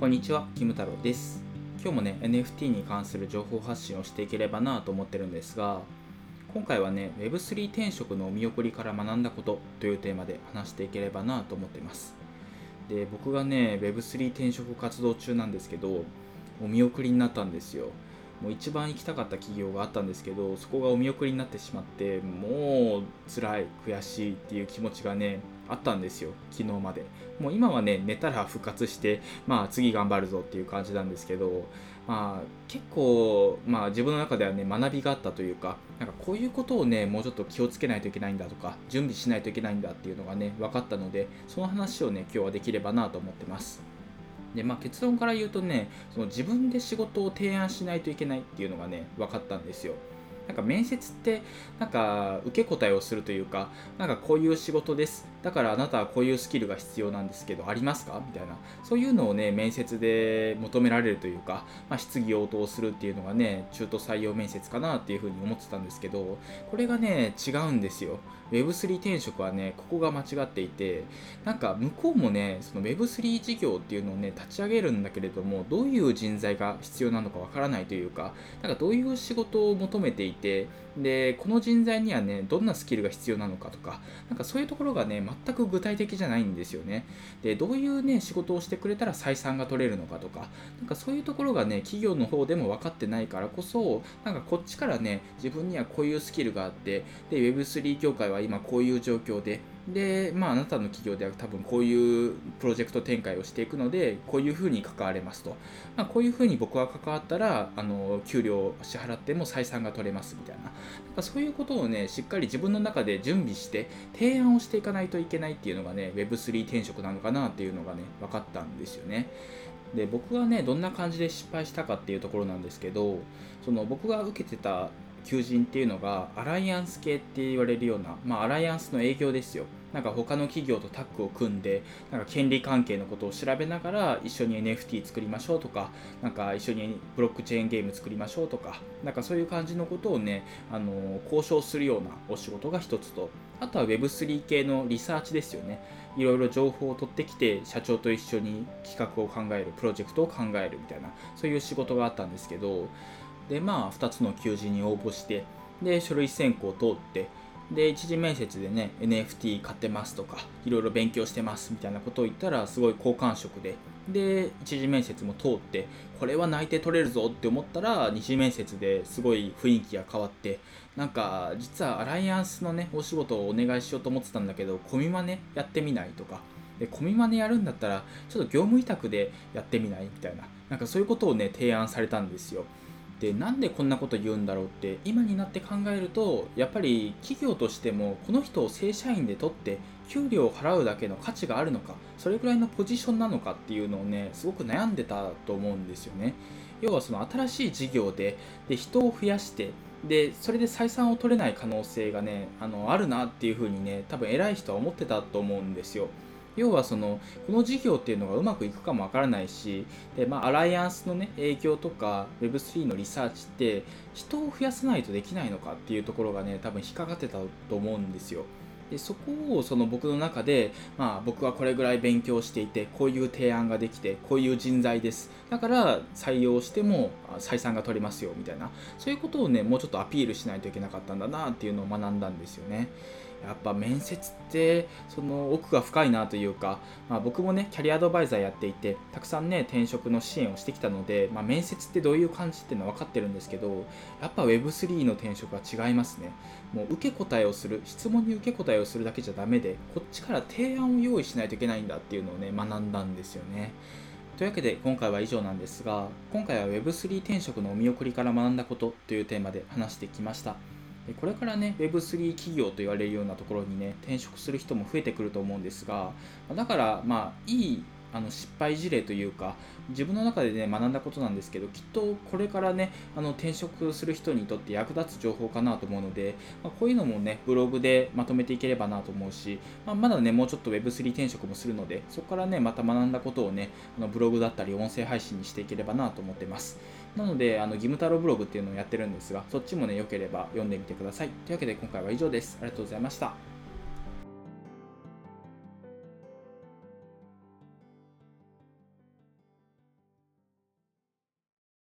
こんにちは、キム太郎です。今日もね、NFT に関する情報発信をしていければなと思ってるんですが、今回はね、Web3 転職のお見送りから学んだことというテーマで話していければなと思っています。で、僕がね、Web3 転職活動中なんですけど、お見送りになったんですよ。もう一番行きたかった企業があったんですけど、そこがお見送りになってしまって、もう辛い、悔しいっていう気持ちがね、あったんですよ、昨日まで。もう今はね、寝たら復活して、まあ次頑張るぞっていう感じなんですけど、まあ結構、まあ自分の中ではね、学びがあったというか、なんかこういうことをね、もうちょっと気をつけないといけないんだとか、準備しないといけないんだっていうのがね、分かったので、その話をね、今日はできればなと思ってます。でまあ、結論から言うとねその自分で仕事を提案しないといけないっていうのがね分かったんですよ。なんか面接ってなんか受け答えをするというかなんかこういう仕事です。だからあなたはこういうスキルが必要なんですけどありますか？みたいな。そういうのをね面接で求められるというか、まあ、質疑応答するっていうのがね中途採用面接かなっていうふうに思ってたんですけどこれがね違うんですよ。Web3 転職はねここが間違っていてなんか向こうもねその Web3 事業っていうのをね立ち上げるんだけれどもどういう人材が必要なのかわからないというかなんかどういう仕事を求めていてでこの人材にはねどんなスキルが必要なのかとかなんかそういうところがね全く具体的じゃないんですよね。でどういうね仕事をしてくれたら採算が取れるのかとかなんかそういうところがね企業の方でも分かってないからこそなんかこっちからね自分にはこういうスキルがあってで Web3 業界は今こういう状況でで、まあ、あなたの企業では多分こういうプロジェクト展開をしていくので、こういうふうに関われますと。まあ、こういうふうに僕が関わったら、あの、給料を支払っても採算が取れますみたいな。なんかそういうことをね、しっかり自分の中で準備して、提案をしていかないといけないっていうのがね、Web3 転職なのかなっていうのがね、分かったんですよね。で僕がねどんな感じで失敗したかっていうところなんですけどその僕が受けてた求人っていうのがアライアンス系って言われるような、まあ、アライアンスの営業ですよ。なんか他の企業とタッグを組んでなんか権利関係のことを調べながら一緒に NFT 作りましょうとかなんか一緒にブロックチェーンゲーム作りましょうとかなんかそういう感じのことをねあの交渉するようなお仕事が一つと。あとは Web3 系のリサーチですよね。いろいろ情報を取ってきて社長と一緒に企画を考えるプロジェクトを考えるみたいなそういう仕事があったんですけどでまあ2つの求人に応募してで書類選考を通ってで一次面接でね NFT 買ってますとかいろいろ勉強してますみたいなことを言ったらすごい好感触でで一次面接も通ってこれは内定取れるぞって思ったら二次面接ですごい雰囲気が変わってなんか実はアライアンスのねお仕事をお願いしようと思ってたんだけどコミマネやってみないとかでコミマネやるんだったらちょっと業務委託でやってみないみたいななんかそういうことをね提案されたんですよ。でなんでこんなこと言うんだろうって今になって考えるとやっぱり企業としてもこの人を正社員で取って給料を払うだけの価値があるのかそれぐらいのポジションなのかっていうのをねすごく悩んでたと思うんですよね。要はその新しい事業でで人を増やしてでそれで採算を取れない可能性がねあのあるなっていうふうにね多分偉い人は思ってたと思うんですよ。要はそのこの事業っていうのがうまくいくかもわからないしで、まあ、アライアンスのね営業とか Web3 のリサーチって人を増やさないとできないのかっていうところがね多分引っかかってたと思うんですよ。でそこをその僕の中で、まあ、僕はこれぐらい勉強していてこういう提案ができてこういう人材です。だから採用しても採算が取れますよみたいな。そういうことをねもうちょっとアピールしないといけなかったんだなっていうのを学んだんですよね。やっぱ面接ってその奥が深いなというか、まあ、僕もねキャリアアドバイザーやっていてたくさんね転職の支援をしてきたので、まあ、面接ってどういう感じっていうのは分かってるんですけどやっぱ Web3 の転職は違いますね。もう受け答えをする質問に受け答えをするだけじゃダメでこっちから提案を用意しないといけないんだっていうのをね学んだんですよね。というわけで今回は以上なんですが今回は Web3 転職のお見送りから学んだことというテーマで話してきました。これからね Web3 企業と言われるようなところにね転職する人も増えてくると思うんですがだからまあいいあの失敗事例というか自分の中でね学んだことなんですけどきっとこれからねあの転職する人にとって役立つ情報かなと思うので、まあ、こういうのもねブログでまとめていければなと思うし、まあ、まだねもうちょっと Web3 転職もするのでそこからねまた学んだことをねあのブログだったり音声配信にしていければなと思ってます。なのであの義務太郎ブログっていうのをやってるんですがそっちもね良ければ読んでみてください。というわけで今回は以上です。ありがとうございました。